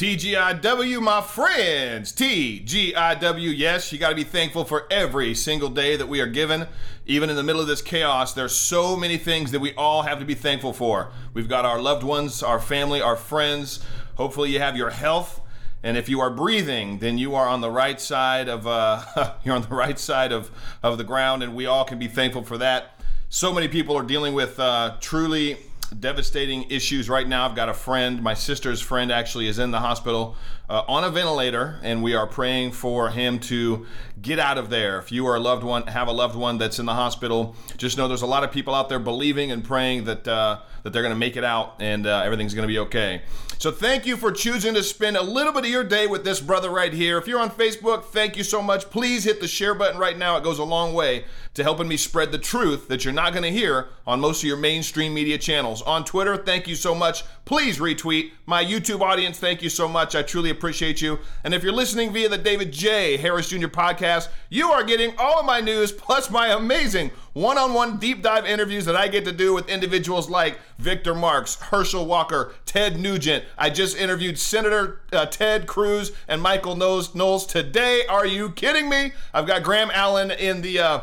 TGIW, my friends. TGIW, yes, you got to be thankful for every single day that we are given. Even in the middle of this chaos, there's so many things that we all have to be thankful for. We've got our loved ones, our family, our friends. Hopefully, you have your health. And if you are breathing, then you are on the right side of uh, you're on the right side of, of the ground, and we all can be thankful for that. So many people are dealing with uh, truly devastating issues right now. I've got a friend, my sister's friend actually is in the hospital uh, on a ventilator, and we are praying for him to get out of there. If you are a loved one, have a loved one that's in the hospital, just know there's a lot of people out there believing and praying that uh, that they're going to make it out and uh, everything's going to be okay. So thank you for choosing to spend a little bit of your day with this brother right here. If you're on Facebook, thank you so much. Please hit the share button right now. It goes a long way to helping me spread the truth that you're not going to hear on most of your mainstream media channels. On Twitter, thank you so much. Please retweet. My YouTube audience, thank you so much. I truly appreciate you. And if you're listening via the David J. Harris Jr. podcast, you are getting all of my news plus my amazing one on one deep dive interviews that I get to do with individuals like Victor Marx, Herschel Walker, Ted Nugent. I just interviewed Senator uh, Ted Cruz and Michael Knowles today. Are you kidding me? I've got Graham Allen in the. Uh,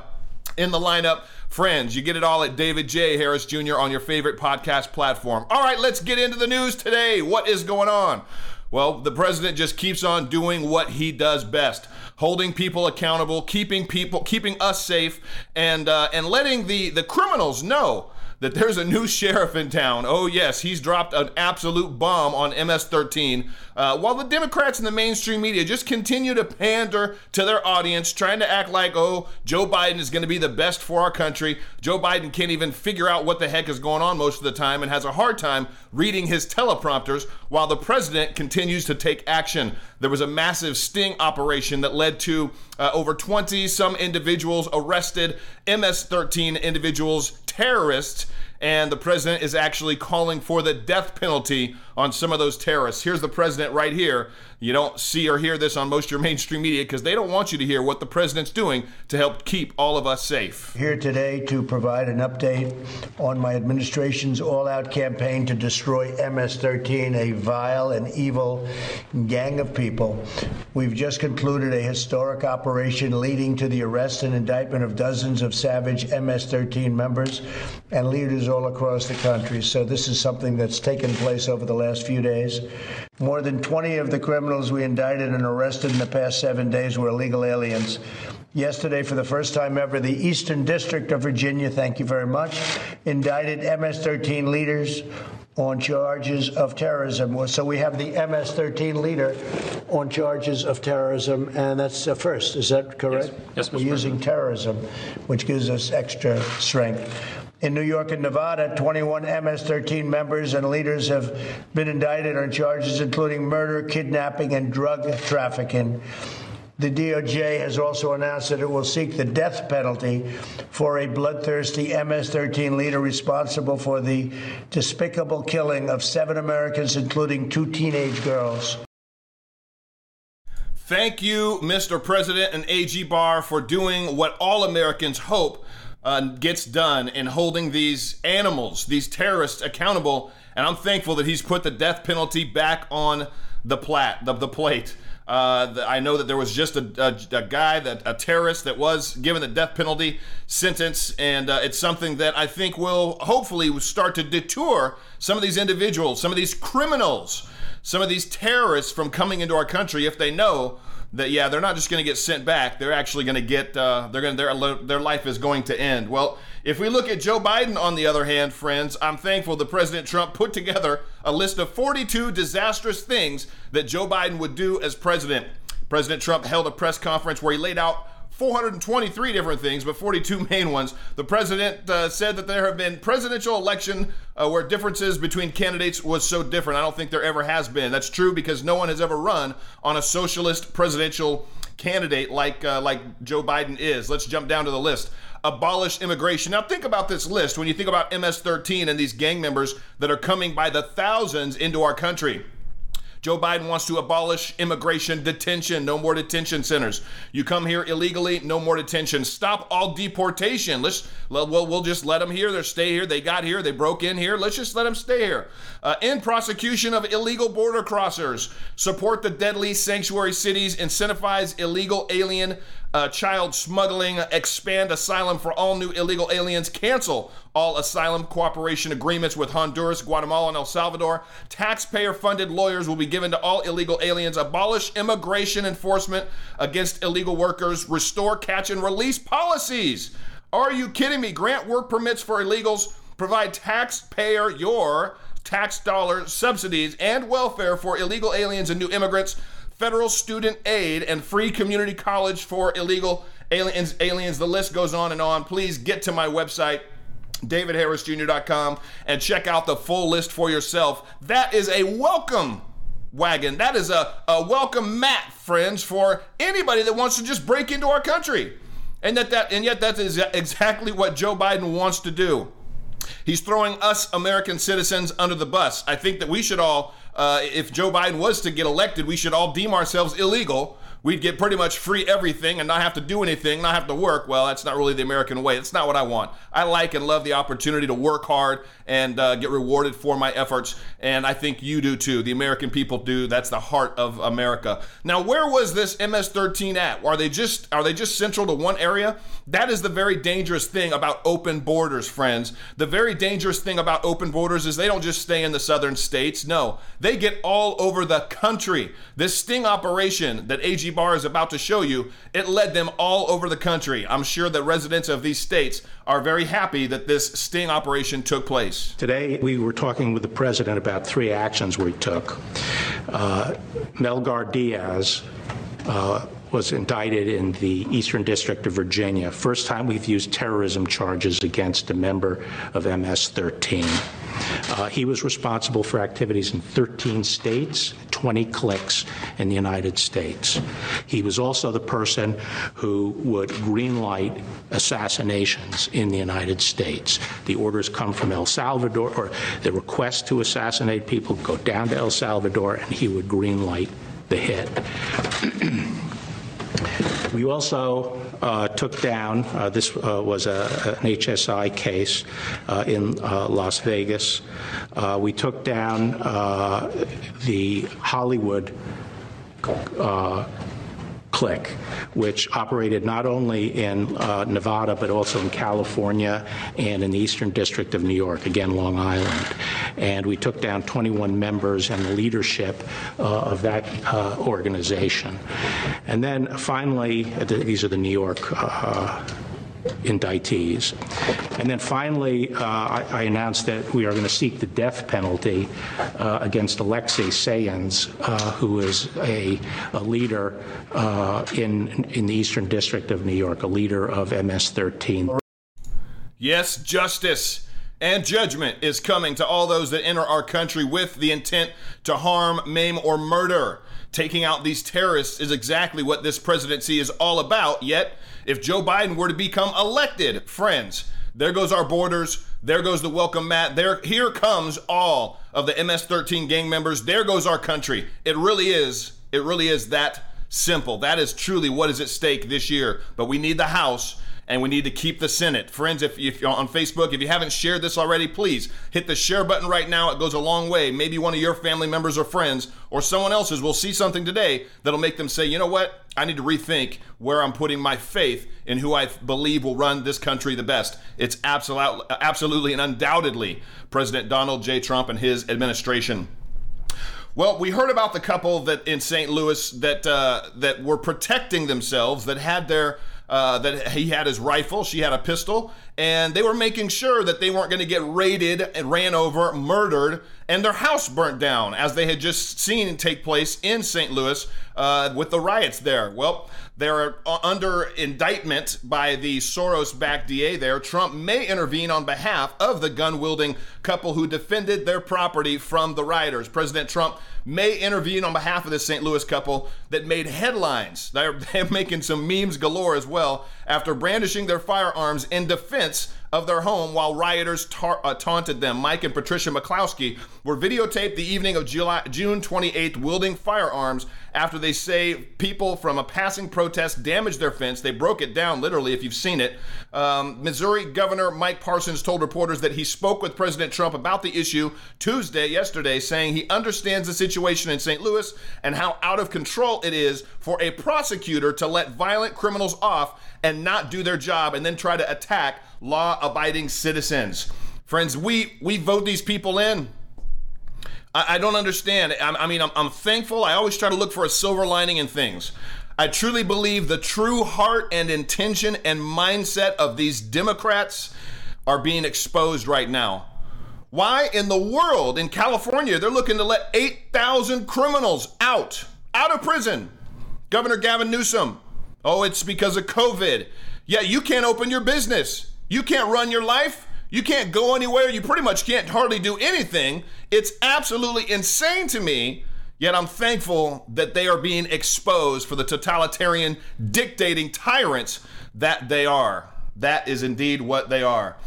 in the lineup. Friends, you get it all at David J. Harris Jr. on your favorite podcast platform. All right, let's get into the news today. What is going on? Well, the president just keeps on doing what he does best, holding people accountable, keeping people, keeping us safe, and uh, and letting the the criminals know that there's a new sheriff in town. Oh, yes, he's dropped an absolute bomb on MS 13. Uh, while the Democrats and the mainstream media just continue to pander to their audience, trying to act like, oh, Joe Biden is going to be the best for our country. Joe Biden can't even figure out what the heck is going on most of the time and has a hard time reading his teleprompters while the president continues to take action. There was a massive sting operation that led to uh, over 20 some individuals arrested, MS 13 individuals terrorists, and the president is actually calling for the death penalty on some of those terrorists. Here's the president right here. You don't see or hear this on most of your mainstream media because they don't want you to hear what the president's doing to help keep all of us safe. Here today to provide an update on my administration's all out campaign to destroy MS 13, a vile and evil gang of people. We've just concluded a historic operation leading to the arrest and indictment of dozens of savage MS 13 members and leaders all across the country. So, this is something that's taken place over the last last few days. More than 20 of the criminals we indicted and arrested in the past seven days were illegal aliens. Yesterday, for the first time ever, the Eastern District of Virginia, thank you very much, indicted MS 13 leaders on charges of terrorism. So we have the MS 13 leader on charges of terrorism, and that's a first. Is that correct? Yes, yes We're using terrorism, which gives us extra strength. In New York and Nevada, 21 MS 13 members and leaders have been indicted on charges including murder, kidnapping, and drug trafficking. The DOJ has also announced that it will seek the death penalty for a bloodthirsty MS 13 leader responsible for the despicable killing of seven Americans, including two teenage girls. Thank you, Mr. President and AG Barr, for doing what all Americans hope uh, gets done in holding these animals, these terrorists, accountable. And I'm thankful that he's put the death penalty back on the plat, the, the plate. Uh, the, I know that there was just a, a, a, guy that a terrorist that was given the death penalty sentence, and uh, it's something that I think will hopefully start to deter some of these individuals, some of these criminals, some of these terrorists from coming into our country if they know that yeah they're not just going to get sent back. They're actually going to get uh, they're going their their life is going to end. Well if we look at Joe Biden on the other hand friends I'm thankful that President Trump put together a list of 42 disastrous things that Joe Biden would do as president. President Trump held a press conference where he laid out 423 different things, but 42 main ones. The president uh, said that there have been presidential election uh, where differences between candidates was so different. I don't think there ever has been. That's true because no one has ever run on a socialist presidential candidate like uh, like Joe Biden is. Let's jump down to the list. Abolish immigration. Now think about this list when you think about MS-13 and these gang members that are coming by the thousands into our country. Joe Biden wants to abolish immigration detention, no more detention centers. You come here illegally, no more detention. Stop all deportation. Let's we'll, we'll just let them here. They stay here. They got here. They broke in here. Let's just let them stay here. Uh, end prosecution of illegal border crossers. Support the deadly sanctuary cities. Incentivize illegal alien uh, child smuggling, expand asylum for all new illegal aliens, cancel all asylum cooperation agreements with Honduras, Guatemala, and El Salvador. Taxpayer funded lawyers will be given to all illegal aliens, abolish immigration enforcement against illegal workers, restore catch and release policies. Are you kidding me? Grant work permits for illegals, provide taxpayer your tax dollar subsidies and welfare for illegal aliens and new immigrants federal student aid, and free community college for illegal aliens. Aliens. The list goes on and on. Please get to my website. DavidHarrisJr.com and check out the full list for yourself. That is a welcome wagon. That is a, a welcome mat, friends, for anybody that wants to just break into our country. And that, that and yet that is exactly what Joe Biden wants to do. He's throwing us American citizens under the bus. I think that we should all uh, if Joe Biden was to get elected, we should all deem ourselves illegal. We'd get pretty much free everything and not have to do anything, not have to work. Well, that's not really the American way. That's not what I want. I like and love the opportunity to work hard and uh, get rewarded for my efforts. And I think you do too. The American people do. That's the heart of America. Now, where was this MS-13 at? Are they just are they just central to one area? That is the very dangerous thing about open borders, friends. The very dangerous thing about open borders is they don't just stay in the southern states. No, they get all over the country. This sting operation that AG Barr is about to show you, it led them all over the country. I'm sure that residents of these states are very happy that this sting operation took place. Today, we were talking with the president about three actions we took. Uh, Melgar Diaz, uh, was indicted in the Eastern District of Virginia. First time we've used terrorism charges against a member of MS 13. Uh, he was responsible for activities in 13 states, 20 cliques in the United States. He was also the person who would greenlight assassinations in the United States. The orders come from El Salvador, or the request to assassinate people go down to El Salvador, and he would greenlight the hit. We also uh, took down, uh, this uh, was a, an HSI case uh, in uh, Las Vegas. We took down the Hollywood clique, which operated not only in uh, Nevada but also in California and in the Eastern District of New York, again, Long Island. And we took down 21 members and the leadership uh, of that uh, organization. And then finally, these are the New York uh, indictees. And then finally, uh, I, I, announced that we are going to seek the death penalty uh, against Alexi Saenz, uh, who is a, a leader uh, in, in the Eastern District of New York, a leader of MS-13. Yes, justice and judgment is coming to all those that enter our country with the intent to harm, maim, or murder. Taking out these terrorists is exactly what this presidency is all about, yet if Joe Biden were to become elected, friends, there goes our borders. There goes the welcome mat. There, here comes all of the MS-13 gang members. There goes our country. It really is. It really is that simple. That is truly what is at stake this year. But we need the House and we need to keep the Senate. Friends, if, if you're on Facebook, if you haven't shared this already, please hit the share button right now. It goes a long way. Maybe one of your family members or friends or someone else's will see something today that'll make them say, you know what? I need to rethink where I'm putting my faith in who I believe will run this country the best. It's absolutely, absolutely and undoubtedly President Donald J. Trump and his administration. Well, we heard about the couple that in St. Louis that uh, that were protecting themselves, that had their uh, that he had his rifle, she had a pistol, and they were making sure that they weren't going to get raided and ran over, murdered, and their house burnt down, as they had just seen take place in St. Louis uh, with the riots there. Well, they're under indictment by the Soros backed DA there. Trump may intervene on behalf of the gun wielding couple who defended their property from the rioters. President Trump may intervene on behalf of this St. Louis couple that made headlines. They're, they're making some memes galore as well after brandishing their firearms in defense of their home while rioters tar- uh, taunted them. Mike and Patricia McCloskey were videotaped the evening of July, June 28th wielding firearms after they say people from a passing protest damaged their fence. They broke it down, literally, if you've seen it. Um, Missouri Governor Mike Parsons told reporters that he spoke with President Trump about the issue Tuesday, yesterday, saying he understands the situation in St. Louis and how out of control it is for a prosecutor to let violent criminals off and not do their job and then try to attack law abiding citizens. Friends, we, we vote these people in. I, I don't understand. I, I mean, I'm, I'm thankful. I always try to look for a silver lining in things. I truly believe the true heart and intention and mindset of these Democrats are being exposed right now. Why in the world in California they're looking to let 8,000 criminals out, out of prison? Governor Gavin Newsom. Oh, it's because of COVID. Yeah, you can't open your business. You can't run your life. You can't go anywhere. You pretty much can't hardly do anything. It's absolutely insane to me. Yet I'm thankful that they are being exposed for the totalitarian, dictating tyrants that they are. That is indeed what they are.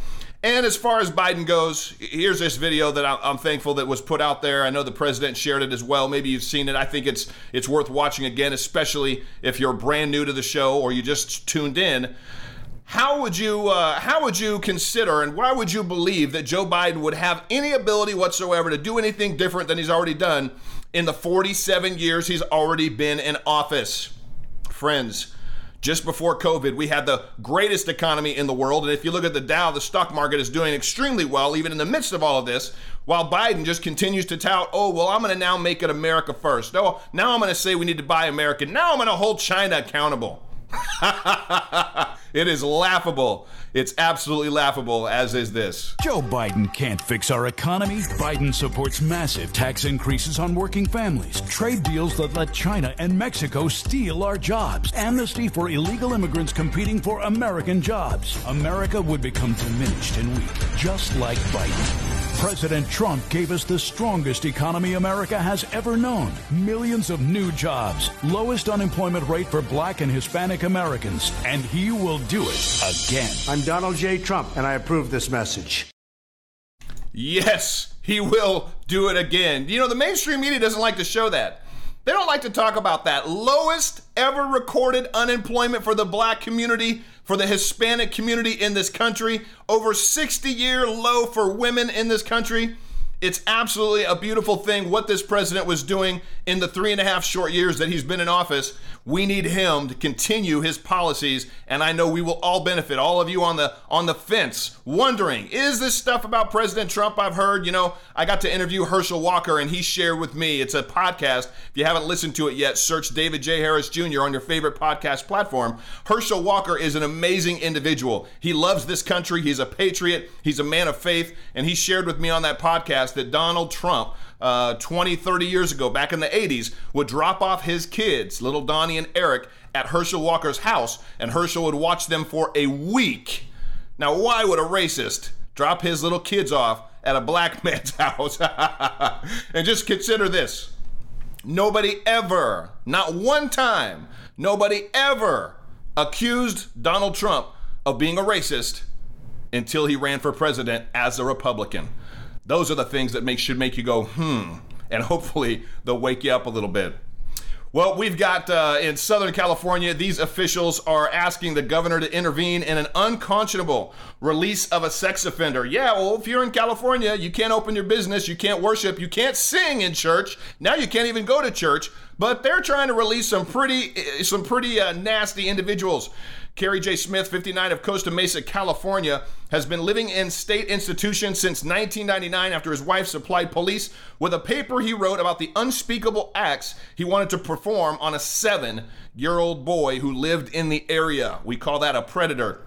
And as far as Biden goes, here's this video that I'm thankful that was put out there. I know the president shared it as well. Maybe you've seen it. I think it's it's worth watching again, especially if you're brand new to the show or you just tuned in. How would you uh, how would you consider and why would you believe that Joe Biden would have any ability whatsoever to do anything different than he's already done in the 47 years he's already been in office? Friends, just before COVID, we had the greatest economy in the world. And if you look at the Dow, the stock market is doing extremely well, even in the midst of all of this, while Biden just continues to tout, oh, well, I'm going to now make it America first. No, now I'm going to say we need to buy American. Now I'm going to hold China accountable. it is laughable. It's absolutely laughable, as is this. Joe Biden can't fix our economy. Biden supports massive tax increases on working families, trade deals that let China and Mexico steal our jobs, amnesty for illegal immigrants competing for American jobs. America would become diminished and weak, just like Biden. President Trump gave us the strongest economy America has ever known. Millions of new jobs, lowest unemployment rate for black and Hispanic Americans, and he will do it again. I'm Donald J. Trump, and I approve this message. Yes, he will do it again. You know, the mainstream media doesn't like to show that. They don't like to talk about that lowest ever recorded unemployment for the black community, for the Hispanic community in this country, over 60 year low for women in this country. It's absolutely a beautiful thing what this president was doing in the three and a half short years that he's been in office. We need him to continue his policies, and I know we will all benefit. All of you on the on the fence, wondering, is this stuff about President Trump I've heard? You know, I got to interview Herschel Walker, and he shared with me. It's a podcast. If you haven't listened to it yet, search David J. Harris Jr. on your favorite podcast platform. Herschel Walker is an amazing individual. He loves this country. He's a patriot. He's a man of faith, and he shared with me on that podcast that Donald Trump uh, 20, 30 years ago, back in the 80s, would drop off his kids, little Donnie and Eric, at Herschel Walker's house, and Herschel would watch them for a week. Now, why would a racist drop his little kids off at a black man's house? and just consider this nobody ever, not one time, nobody ever accused Donald Trump of being a racist until he ran for president as a Republican. Those are the things that make, should make you go, hmm, and hopefully they'll wake you up a little bit. Well, we've got uh, in Southern California, these officials are asking the governor to intervene in an unconscionable release of a sex offender. Yeah, well, if you're in California, you can't open your business, you can't worship, you can't sing in church. Now you can't even go to church. But they're trying to release some pretty, some pretty uh, nasty individuals. Cary Jay Smith, 59 of Costa Mesa, California, has been living in state institutions since 1999 after his wife supplied police with a paper he wrote about the unspeakable acts he wanted to perform on a seven year old boy who lived in the area. We call that a predator.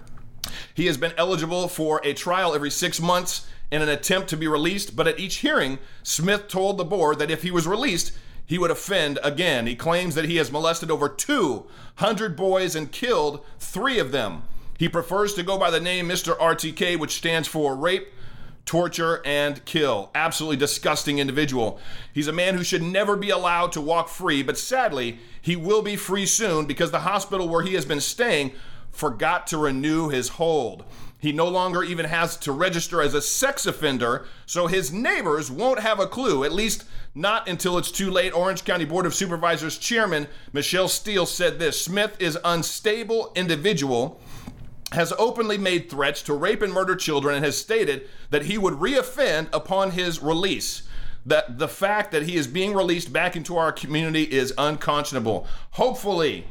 He has been eligible for a trial every six months in an attempt to be released, but at each hearing, Smith told the board that if he was released, he would offend again. He claims that he has molested over 200 boys and killed three of them. He prefers to go by the name Mr. RTK, which stands for rape, torture, and kill. Absolutely disgusting individual. He's a man who should never be allowed to walk free, but sadly, he will be free soon because the hospital where he has been staying forgot to renew his hold. He no longer even has to register as a sex offender, so his neighbors won't have a clue, at least not until it's too late. Orange County Board of Supervisors Chairman Michelle Steel said this Smith is unstable individual has openly made threats to rape and murder children and has stated that he would reoffend upon his release. That the fact that he is being released back into our community is unconscionable. Hopefully,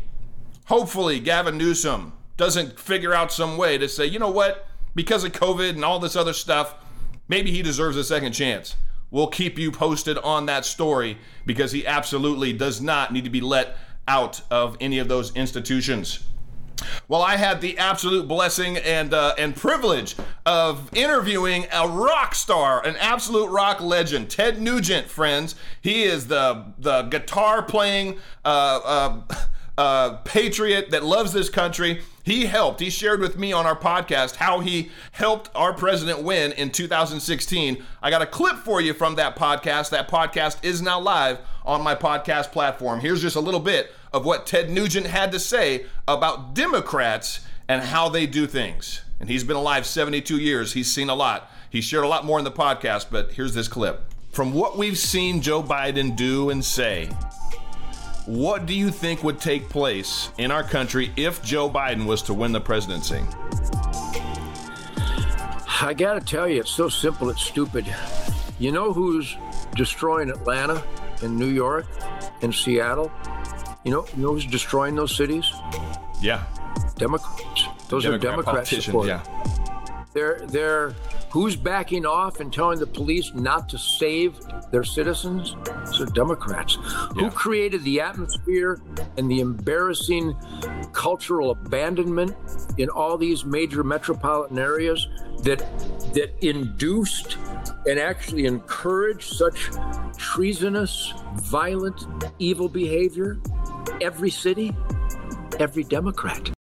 hopefully, Gavin Newsom doesn't figure out some way to say, you know what, because of COVID and all this other stuff, maybe he deserves a second chance. We'll keep you posted on that story because he absolutely does not need to be let out of any of those institutions. Well, I had the absolute blessing and uh, and privilege of interviewing a rock star, an absolute rock legend, Ted Nugent. Friends, he is the the guitar playing uh, uh, uh patriot that loves this country. He helped. He shared with me on our podcast how he helped our president win in 2016. I got a clip for you from that podcast. That podcast is now live on my podcast platform. Here's just a little bit of what Ted Nugent had to say about Democrats and how they do things. And he's been alive 72 years. He's seen a lot. He shared a lot more in the podcast, but here's this clip. From what we've seen Joe Biden do and say, what do you think would take place in our country if Joe Biden was to win the presidency? I got to tell you, it's so simple, it's stupid. You know who's destroying Atlanta and New York and Seattle? You know, you know who's destroying those cities? Yeah. Democrats. Those Democrat are Democrats supporters. Yeah. They're they're who's backing off and telling the police not to save their citizens? So Democrats. Yeah. Who created the atmosphere and the embarrassing cultural abandonment in all these major metropolitan areas that that induced and actually encouraged such treasonous, violent, evil behavior? Every city, every Democrat.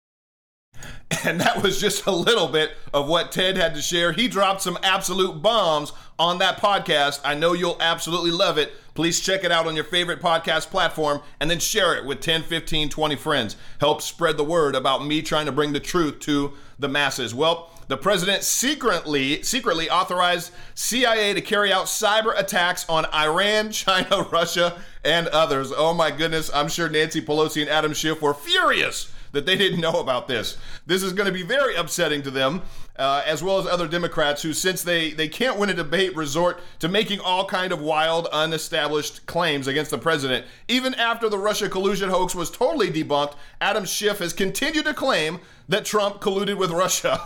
And that was just a little bit of what Ted had to share. He dropped some absolute bombs on that podcast. I know you'll absolutely love it. Please check it out on your favorite podcast platform and then share it with 10, 15, 20 friends. Help spread the word about me trying to bring the truth to the masses. Well, the president secretly secretly authorized CIA to carry out cyber attacks on Iran, China, Russia, and others. Oh my goodness, I'm sure Nancy Pelosi and Adam Schiff were furious that they didn't know about this. This is going to be very upsetting to them, uh, as well as other Democrats who, since they, they can't win a debate, resort to making all kind of wild, unestablished claims against the president. Even after the Russia collusion hoax was totally debunked, Adam Schiff has continued to claim that Trump colluded with Russia.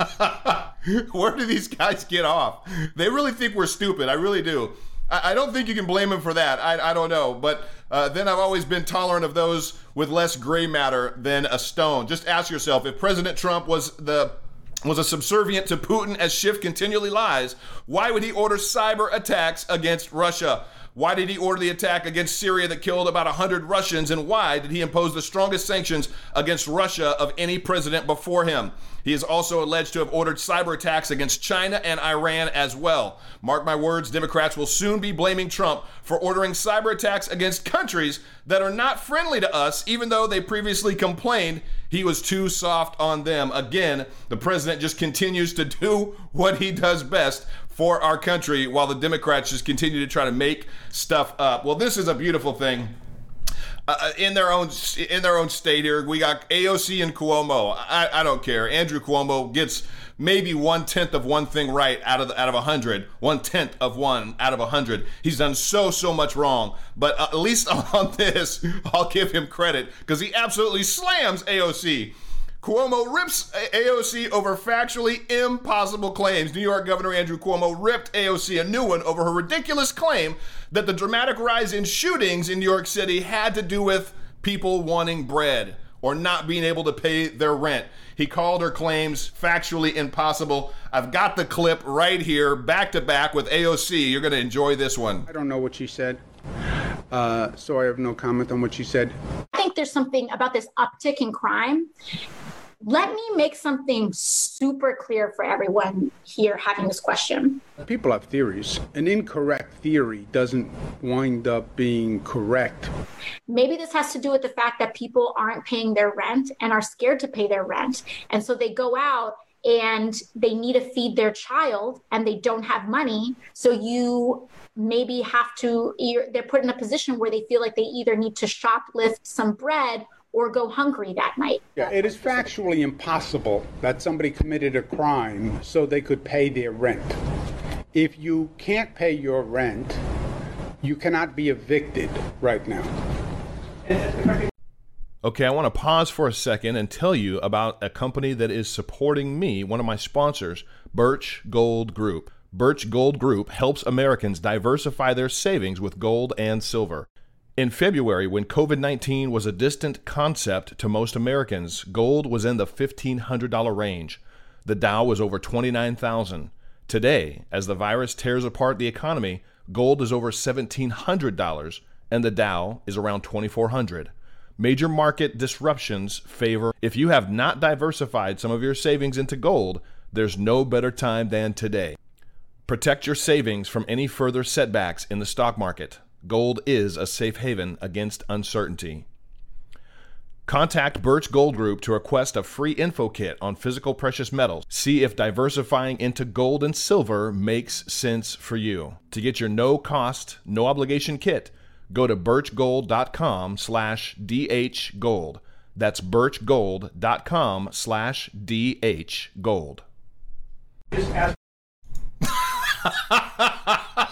Where do these guys get off? They really think we're stupid. I really do. I, don't think you can blame him for that. I, I don't know. But uh, then I've always been tolerant of those with less gray matter than a stone. Just ask yourself if President Trump was the was a subservient to Putin as Schiff continually lies, why would he order cyber attacks against Russia? Why did he order the attack against Syria that killed about 100 Russians? And why did he impose the strongest sanctions against Russia of any president before him? He is also alleged to have ordered cyber attacks against China and Iran as well. Mark my words, Democrats will soon be blaming Trump for ordering cyber attacks against countries that are not friendly to us, even though they previously complained he was too soft on them. Again, the president just continues to do what he does best for our country while the Democrats just continue to try to make stuff up. Well, this is a beautiful thing. Uh, in their own in their own state here, we got AOC and Cuomo. I, I don't care. Andrew Cuomo gets maybe one tenth of one thing right out of the, out of a hundred. One tenth of one out of a hundred. He's done so so much wrong, but uh, at least on this, I'll give him credit because he absolutely slams AOC. Cuomo rips AOC over factually impossible claims. New York Governor Andrew Cuomo ripped AOC a new one over her ridiculous claim that the dramatic rise in shootings in New York City had to do with people wanting bread or not being able to pay their rent. He called her claims factually impossible. I've got the clip right here, back to back with AOC. You're going to enjoy this one. I don't know what she said. Uh, so I have no comment on what she said. I think there's something about this uptick in crime let me make something super clear for everyone here having this question. People have theories. An incorrect theory doesn't wind up being correct. Maybe this has to do with the fact that people aren't paying their rent and are scared to pay their rent. And so they go out and they need to feed their child and they don't have money. So you maybe have to, they're put in a position where they feel like they either need to shoplift some bread or go hungry that night. Yeah, it is factually impossible that somebody committed a crime so they could pay their rent. If you can't pay your rent, you cannot be evicted right now. Okay, I want to pause for a second and tell you about a company that is supporting me, one of my sponsors, Birch Gold Group. Birch Gold Group helps Americans diversify their savings with gold and silver. In February, when COVID 19 was a distant concept to most Americans, gold was in the $1,500 range. The Dow was over 29,000. Today, as the virus tears apart the economy, gold is over $1,700 and the Dow is around 2,400. Major market disruptions favor. If you have not diversified some of your savings into gold, there's no better time than today. Protect your savings from any further setbacks in the stock market. Gold is a safe haven against uncertainty. Contact Birch Gold Group to request a free info kit on physical precious metals. See if diversifying into gold and silver makes sense for you. To get your no cost, no obligation kit, go to birchgold.com slash dhgold. That's birchgold.com slash dhgold.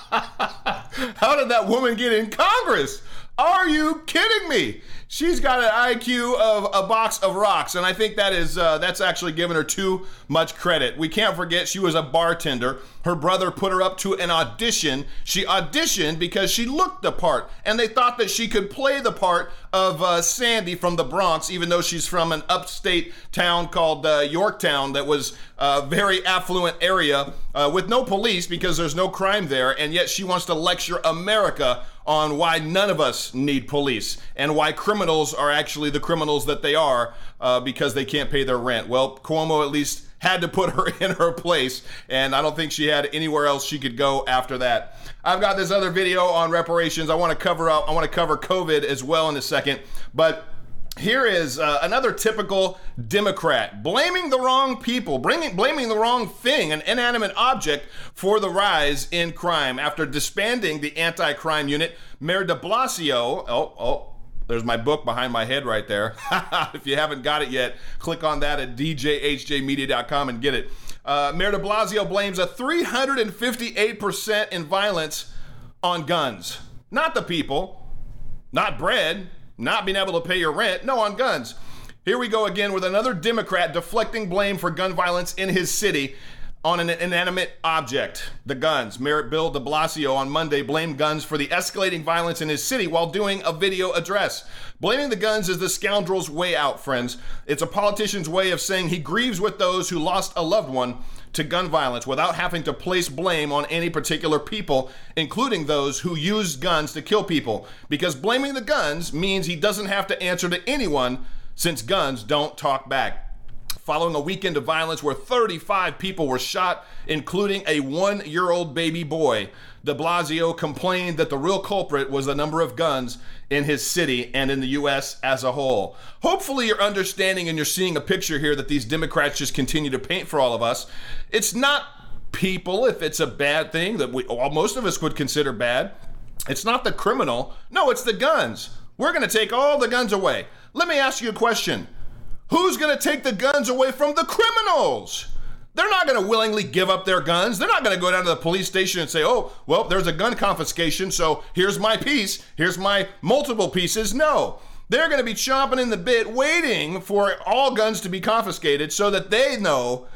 How did that woman get in Congress? Are you kidding me? She's got an IQ of a box of rocks, and I think that is uh, that's actually giving her too much credit. We can't forget she was a bartender. Her brother put her up to an audition. She auditioned because she looked the part, and they thought that she could play the part of uh, Sandy from the Bronx, even though she's from an upstate town called uh, Yorktown that was a very affluent area uh, with no police because there's no crime there, and yet she wants to lecture America on why none of us need police and why criminals are actually the criminals that they are uh, because they can't pay their rent. Well, Cuomo at least had to put her in her place, and I don't think she had anywhere else she could go after that. I've got this other video on reparations. I want to cover up. I want to cover COVID as well in a second, but here is uh, another typical Democrat blaming the wrong people, bringing, blaming the wrong thing, an inanimate object, for the rise in crime. After disbanding the anti crime unit, Mayor de Blasio, oh, oh, there's my book behind my head right there. if you haven't got it yet, click on that at djhjmedia.com and get it. Uh, Mayor de Blasio blames a 358% in violence on guns. Not the people, not bread, not being able to pay your rent. No, on guns. Here we go again with another Democrat deflecting blame for gun violence in his city on an inanimate object, the guns. Mayor Bill de Blasio on Monday blamed guns for the escalating violence in his city while doing a video address. Blaming the guns is the scoundrel's way out, friends. It's a politician's way of saying he grieves with those who lost a loved one to gun violence without having to place blame on any particular people, including those who use guns to kill people. Because blaming the guns means he doesn't have to answer to anyone since guns don't talk back following a weekend of violence where 35 people were shot, including a one year old baby boy. De Blasio complained that the real culprit was the number of guns in his city and in the U.S. as a whole. Hopefully, you're understanding and you're seeing a picture here that these Democrats just continue to paint for all of us. It's not people, if it's a bad thing that we, well, most of us would consider bad. It's not the criminal. No, it's the guns. We're going to take all the guns away. Let me ask you a question. Who's going to take the guns away from the criminals? They're not going to willingly give up their guns. They're not going to go down to the police station and say, oh, well, there's a gun confiscation, so here's my piece, here's my multiple pieces. No. They're going to be chomping in the bit, waiting for all guns to be confiscated so that they know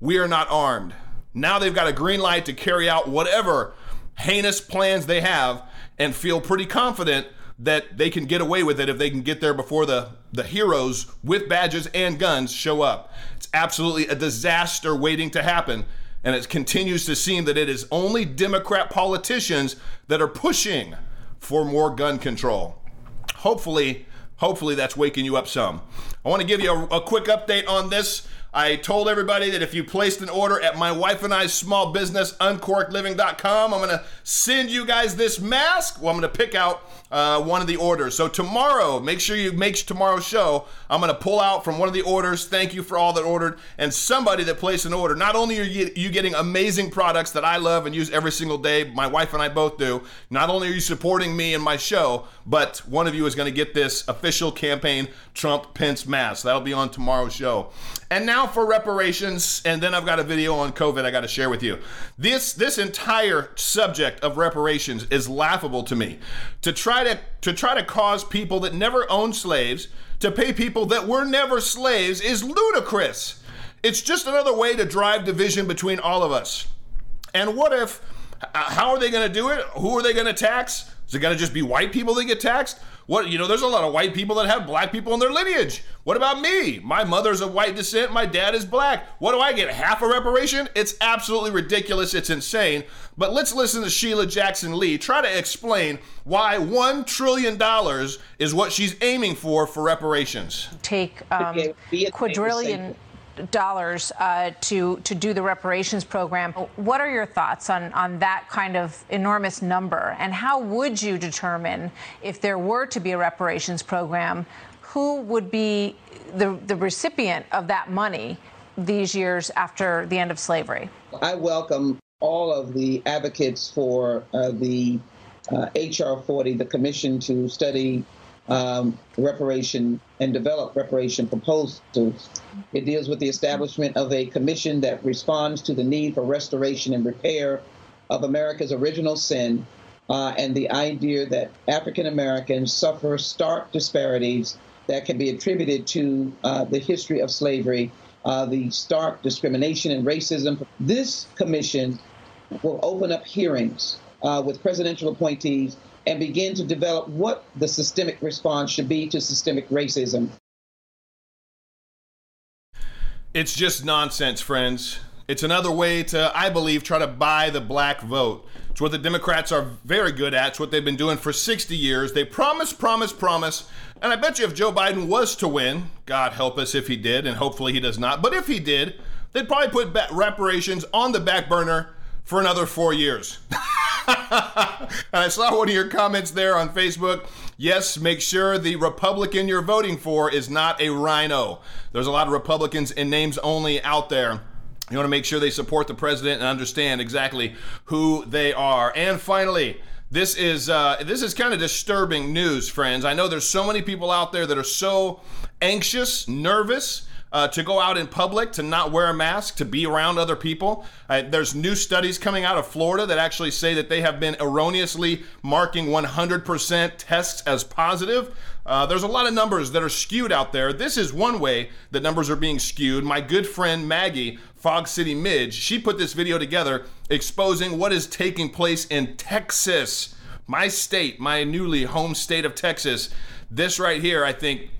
we are not armed. Now they've got a green light to carry out whatever heinous plans they have and feel pretty confident that they can get away with it if they can get there before the, the heroes with badges and guns show up. It's absolutely a disaster waiting to happen. And it continues to seem that it is only Democrat politicians that are pushing for more gun control. Hopefully, hopefully that's waking you up some. I want to give you a, a quick update on this I told everybody that if you placed an order at my wife and I's small business, uncorkedliving.com, I'm going to send you guys this mask. Well, I'm going to pick out uh, one of the orders. So tomorrow, make sure you make tomorrow's show. I'm going to pull out from one of the orders. Thank you for all that ordered. And somebody that placed an order. Not only are you getting amazing products that I love and use every single day, my wife and I both do. Not only are you supporting me and my show, but one of you is going to get this official campaign Trump Pence mask. That'll be on tomorrow's show. And now for reparations, and then I've got a video on COVID I got to share with you. This this entire subject of reparations is laughable to me. To try to to try to cause people that never owned slaves to pay people that were never slaves is ludicrous. It's just another way to drive division between all of us. And what if how are they going to do it? Who are they going to tax? Is it going to just be white people that get taxed? What you know, there's a lot of white people that have black people in their lineage. What about me? My mother's of white descent, my dad is black. What do I get? Half a reparation? It's absolutely ridiculous. It's insane. But let's listen to Sheila Jackson Lee try to explain why one trillion dollars is what she's aiming for for reparations. Take um, quadrillion dollars uh, to to do the reparations program. What are your thoughts on on that kind of enormous number, and how would you determine if there were to be a reparations program, who would be the the recipient of that money these years after the end of slavery? I welcome all of the advocates for uh, the uh, HR 40, the commission to study um, reparation and develop reparation proposals. It deals with the establishment of a commission that responds to the need for restoration and repair of America's original sin uh, and the idea that African Americans suffer stark disparities that can be attributed to uh, the history of slavery, uh, the stark discrimination and racism. This commission will open up hearings uh, with presidential appointees and begin to develop what the systemic response should be to systemic racism. It's just nonsense, friends. It's another way to, I believe, try to buy the black vote. It's what the Democrats are very good at. It's what they've been doing for 60 years. They promise, promise, promise. And I bet you if Joe Biden was to win, God help us if he did, and hopefully he does not, but if he did, they'd probably put reparations on the back burner for another four years. and I saw one of your comments there on Facebook. Yes, make sure the Republican you're voting for is not a RINO. There's a lot of Republicans in names only out there. You want to make sure they support the president and understand exactly who they are. And finally, this is uh, this is kind of disturbing news, friends. I know there's so many people out there that are so anxious, nervous uh, to go out in public, to not wear a mask, to be around other people. Uh, there's new studies coming out of Florida that actually say that they have been erroneously marking 100% tests as positive. Uh, there's a lot of numbers that are skewed out there. This is one way that numbers are being skewed. My good friend Maggie, Fog City Midge, she put this video together exposing what is taking place in Texas, my state, my newly home state of Texas. This right here, I think,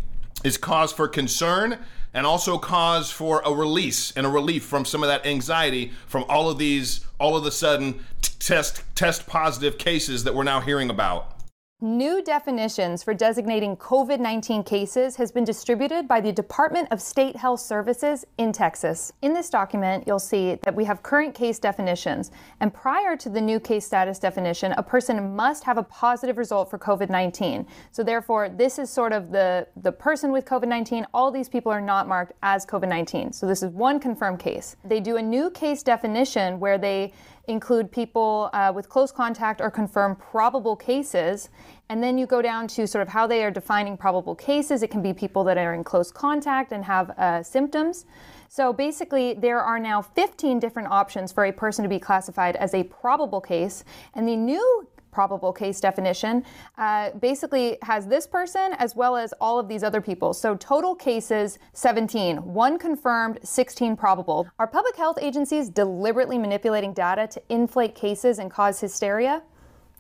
is cause for concern and also cause for a release and a relief from some of that anxiety from all of these all of the sudden test test positive cases that we're now hearing about. New definitions for designating COVID 19 cases has been distributed by the Department of State Health Services in Texas. In this document, you'll see that we have current case definitions, and prior to the new case status definition, a person must have a positive result for COVID 19. So, therefore, this is sort of the, the person with COVID 19. All these people are not marked as COVID 19. So, this is one confirmed case. They do a new case definition where they include people uh, with close contact or confirmed probable cases. And then you go down to sort of how they are defining probable cases. It can be people that are in close contact and have uh, symptoms. So basically, there are now 15 different options for a person to be classified as a probable case. And the new probable case definition uh, basically has this person as well as all of these other people. So total cases 17, one confirmed, 16 probable. Are public health agencies deliberately manipulating data to inflate cases and cause hysteria?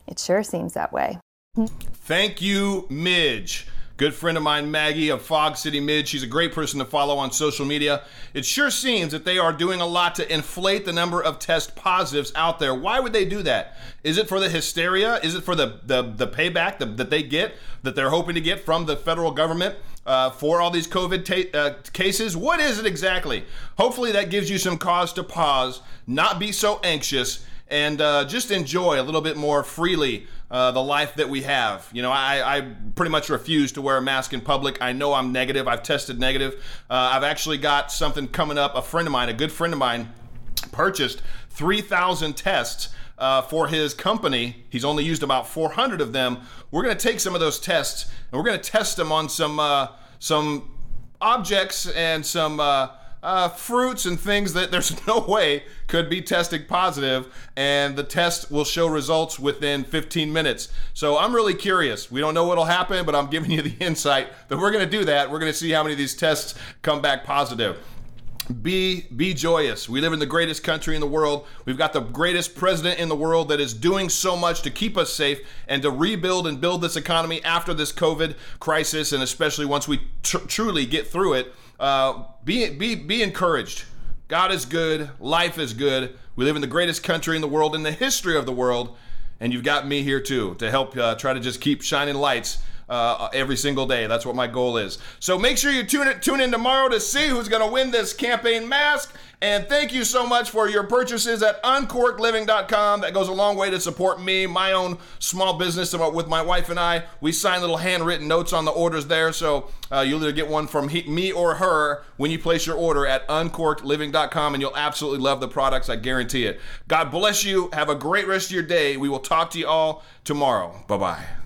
It sure seems that way. Thank you, Midge. Good friend of mine, Maggie of Fog City Midge. She's a great person to follow on social media. It sure seems that they are doing a lot to inflate the number of test positives out there. Why would they do that? Is it for the hysteria? Is it for the the, the payback that, that they get that they're hoping to get from the federal government? Uh, for all these COVID ta- uh, cases? What is it exactly? Hopefully, that gives you some cause to pause, not be so anxious, and uh, just enjoy a little bit more freely uh, the life that we have. You know, I, I, pretty much refuse to wear a mask in public. I know I'm negative. I've tested negative. Uh, I've actually got something coming up. A friend of mine, a good friend of mine, purchased 3,000 tests. Uh, for his company, he's only used about 400 of them. We're going to take some of those tests and we're going to test them on some uh, some objects and some uh, uh, fruits and things that there's no way could be testing positive, and the test will show results within 15 minutes. So I'm really curious. We don't know what'll happen, but I'm giving you the insight that we're going to do that. We're going to see how many of these tests come back positive be be joyous. We live in the greatest country in the world. We've got the greatest president in the world that is doing so much to keep us safe and to rebuild and build this economy after this COVID crisis, and especially once we tr- truly get through it. Uh, be be be encouraged. God is good. Life is good. We live in the greatest country in the world, in the history of the world, and you've got me here too to help uh, try to just keep shining lights uh, every single day. That's what my goal is. So make sure you tune, it, tune in tomorrow to see who's going to win this campaign mask. And thank you so much for your purchases at uncorkedliving.com. That goes a long way to support me, my own small business with my wife and I. We sign little handwritten notes on the orders there. So uh, you'll either get one from he, me or her when you place your order at uncorkedliving.com, and you'll absolutely love the products. I guarantee it. God bless you. Have a great rest of your day. We will talk to you all tomorrow. Bye bye.